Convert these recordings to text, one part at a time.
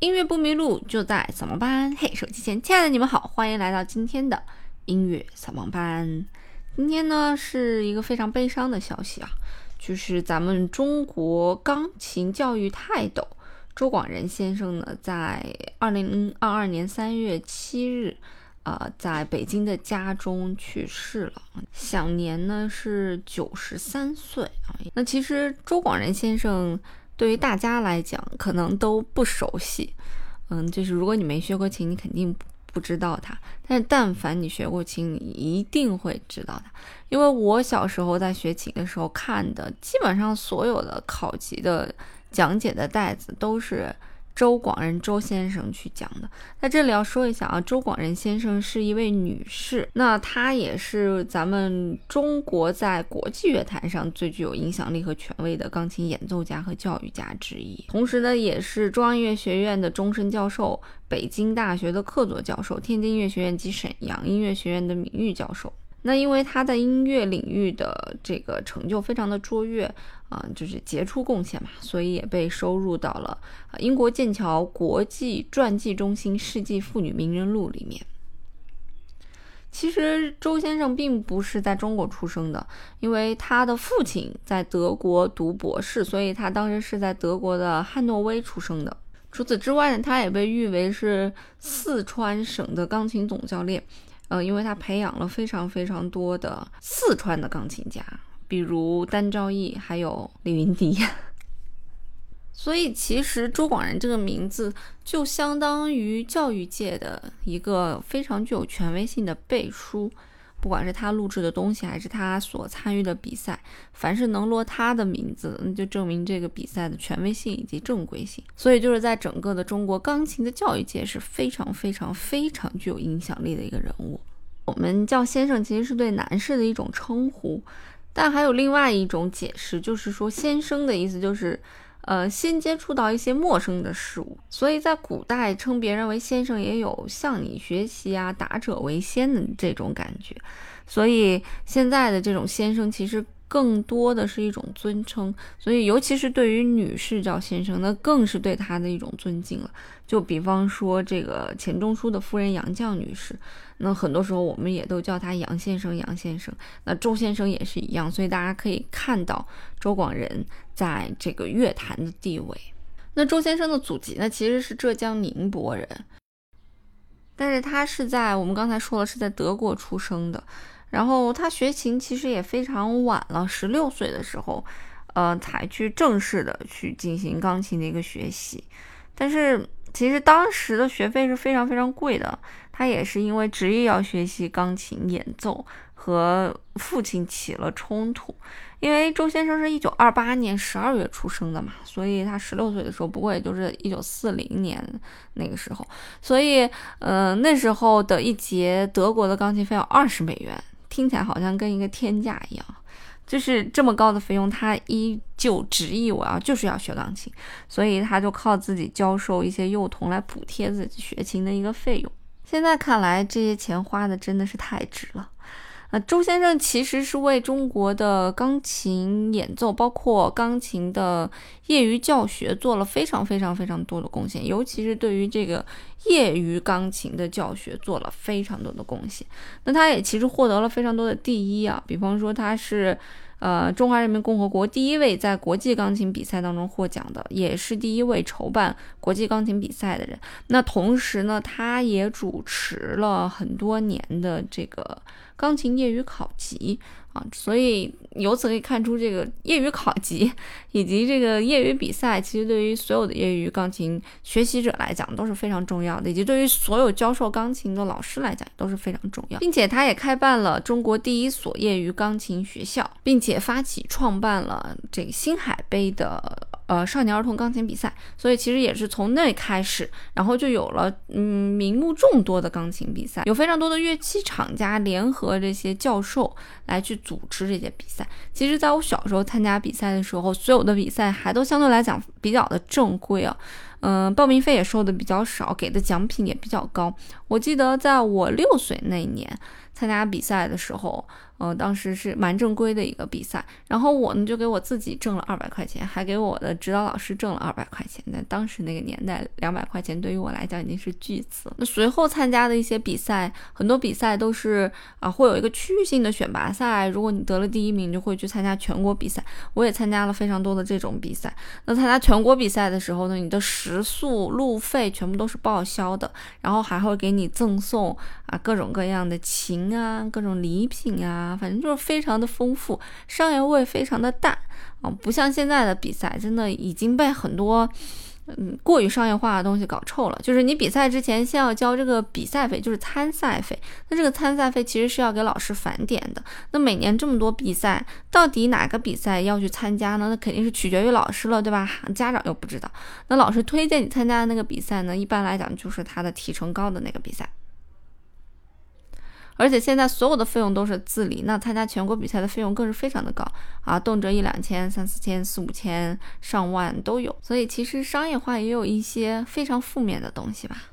音乐不迷路，就在扫盲班。嘿，手机前亲爱的你们好，欢迎来到今天的音乐扫盲班。今天呢是一个非常悲伤的消息啊，就是咱们中国钢琴教育泰斗周广仁先生呢，在二零二二年三月七日，呃，在北京的家中去世了，享年呢是九十三岁啊。那其实周广仁先生。对于大家来讲，可能都不熟悉，嗯，就是如果你没学过琴，你肯定不知道它。但是但凡你学过琴，你一定会知道它，因为我小时候在学琴的时候看的，基本上所有的考级的讲解的带子都是。周广仁周先生去讲的，在这里要说一下啊，周广仁先生是一位女士，那她也是咱们中国在国际乐坛上最具有影响力和权威的钢琴演奏家和教育家之一，同时呢，也是中央音乐学院的终身教授、北京大学的客座教授、天津音乐学院及沈阳音乐学院的名誉教授。那因为他在音乐领域的这个成就非常的卓越啊，就是杰出贡献嘛，所以也被收入到了英国剑桥国际传记中心世纪妇女名人录里面。其实周先生并不是在中国出生的，因为他的父亲在德国读博士，所以他当时是在德国的汉诺威出生的。除此之外呢，他也被誉为是四川省的钢琴总教练。呃，因为他培养了非常非常多的四川的钢琴家，比如单昭义，还有李云迪，所以其实周广仁这个名字就相当于教育界的一个非常具有权威性的背书。不管是他录制的东西，还是他所参与的比赛，凡是能落他的名字，那就证明这个比赛的权威性以及正规性。所以就是在整个的中国钢琴的教育界是非常非常非常具有影响力的一个人物。我们叫先生其实是对男士的一种称呼，但还有另外一种解释，就是说先生的意思就是。呃，先接触到一些陌生的事物，所以在古代称别人为先生，也有向你学习啊，达者为先的这种感觉。所以现在的这种先生，其实。更多的是一种尊称，所以尤其是对于女士叫先生，那更是对她的一种尊敬了。就比方说这个钱钟书的夫人杨绛女士，那很多时候我们也都叫她杨先生、杨先生。那周先生也是一样，所以大家可以看到周广仁在这个乐坛的地位。那周先生的祖籍呢，其实是浙江宁波人，但是他是在我们刚才说了是在德国出生的。然后他学琴其实也非常晚了，十六岁的时候，呃，才去正式的去进行钢琴的一个学习。但是其实当时的学费是非常非常贵的，他也是因为执意要学习钢琴演奏，和父亲起了冲突。因为周先生是一九二八年十二月出生的嘛，所以他十六岁的时候，不过也就是一九四零年那个时候，所以，呃，那时候的一节德国的钢琴费要二十美元。听起来好像跟一个天价一样，就是这么高的费用，他依旧执意我要就是要学钢琴，所以他就靠自己教授一些幼童来补贴自己学琴的一个费用。现在看来，这些钱花的真的是太值了。啊周先生其实是为中国的钢琴演奏，包括钢琴的业余教学做了非常非常非常多的贡献，尤其是对于这个业余钢琴的教学做了非常多的贡献。那他也其实获得了非常多的第一啊，比方说他是。呃，中华人民共和国第一位在国际钢琴比赛当中获奖的，也是第一位筹办国际钢琴比赛的人。那同时呢，他也主持了很多年的这个钢琴业余考级。所以由此可以看出，这个业余考级以及这个业余比赛，其实对于所有的业余钢琴学习者来讲都是非常重要的，以及对于所有教授钢琴的老师来讲都是非常重要。并且他也开办了中国第一所业余钢琴学校，并且发起创办了这个新海杯的。呃，少年儿童钢琴比赛，所以其实也是从那开始，然后就有了嗯名目众多的钢琴比赛，有非常多的乐器厂家联合这些教授来去组织这些比赛。其实，在我小时候参加比赛的时候，所有的比赛还都相对来讲比较的正规啊。嗯，报名费也收的比较少，给的奖品也比较高。我记得在我六岁那一年参加比赛的时候。嗯，当时是蛮正规的一个比赛，然后我呢就给我自己挣了二百块钱，还给我的指导老师挣了二百块钱。那当时那个年代，两百块钱对于我来讲已经是巨资。那随后参加的一些比赛，很多比赛都是啊，会有一个区域性的选拔赛，如果你得了第一名，就会去参加全国比赛。我也参加了非常多的这种比赛。那参加全国比赛的时候呢，你的食宿、路费全部都是报销的，然后还会给你赠送啊各种各样的琴啊，各种礼品啊。反正就是非常的丰富，商业味非常的淡啊，不像现在的比赛，真的已经被很多嗯过于商业化的东西搞臭了。就是你比赛之前先要交这个比赛费，就是参赛费。那这个参赛费其实是要给老师返点的。那每年这么多比赛，到底哪个比赛要去参加呢？那肯定是取决于老师了，对吧？家长又不知道。那老师推荐你参加的那个比赛呢，一般来讲就是他的提成高的那个比赛。而且现在所有的费用都是自理，那参加全国比赛的费用更是非常的高啊，动辄一两千、三四千、四五千、上万都有。所以其实商业化也有一些非常负面的东西吧。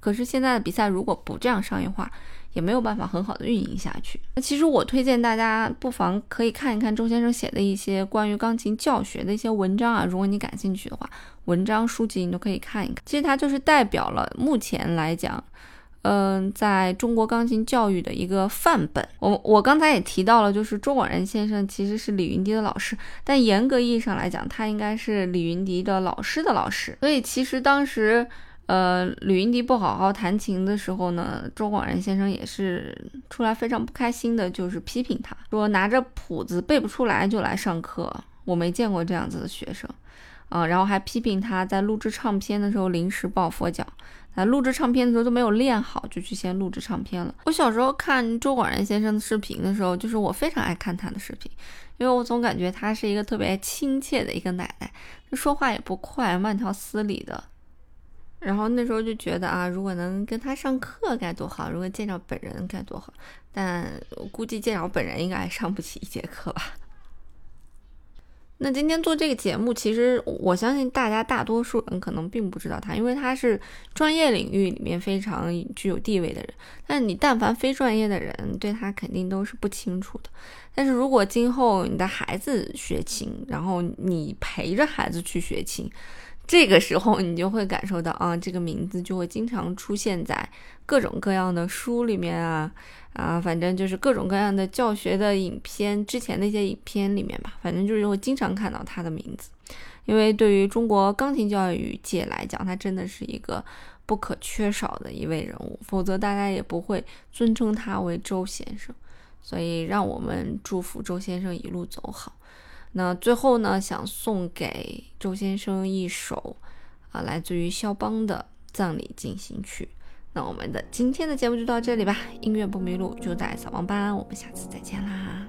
可是现在的比赛如果不这样商业化，也没有办法很好的运营下去。那其实我推荐大家不妨可以看一看周先生写的一些关于钢琴教学的一些文章啊，如果你感兴趣的话，文章书籍你都可以看一看。其实它就是代表了目前来讲。嗯，在中国钢琴教育的一个范本。我我刚才也提到了，就是周广仁先生其实是李云迪的老师，但严格意义上来讲，他应该是李云迪的老师的老师。所以其实当时，呃，李云迪不好好弹琴的时候呢，周广仁先生也是出来非常不开心的，就是批评他说拿着谱子背不出来就来上课，我没见过这样子的学生。啊，然后还批评他在录制唱片的时候临时抱佛脚。啊，录制唱片的时候都没有练好，就去先录制唱片了。我小时候看周广仁先生的视频的时候，就是我非常爱看他的视频，因为我总感觉他是一个特别亲切的一个奶奶，说话也不快，慢条斯理的。然后那时候就觉得啊，如果能跟他上课该多好，如果见着本人该多好。但我估计见着本人应该还上不起一节课吧。那今天做这个节目，其实我相信大家大多数人可能并不知道他，因为他是专业领域里面非常具有地位的人。但你但凡非专业的人，对他肯定都是不清楚的。但是如果今后你的孩子学琴，然后你陪着孩子去学琴，这个时候你就会感受到啊，这个名字就会经常出现在各种各样的书里面啊。啊，反正就是各种各样的教学的影片，之前那些影片里面吧，反正就是会经常看到他的名字，因为对于中国钢琴教育界来讲，他真的是一个不可缺少的一位人物，否则大家也不会尊称他为周先生。所以，让我们祝福周先生一路走好。那最后呢，想送给周先生一首啊，来自于肖邦的《葬礼进行曲》。那我们的今天的节目就到这里吧，音乐不迷路就在扫盲班，我们下次再见啦。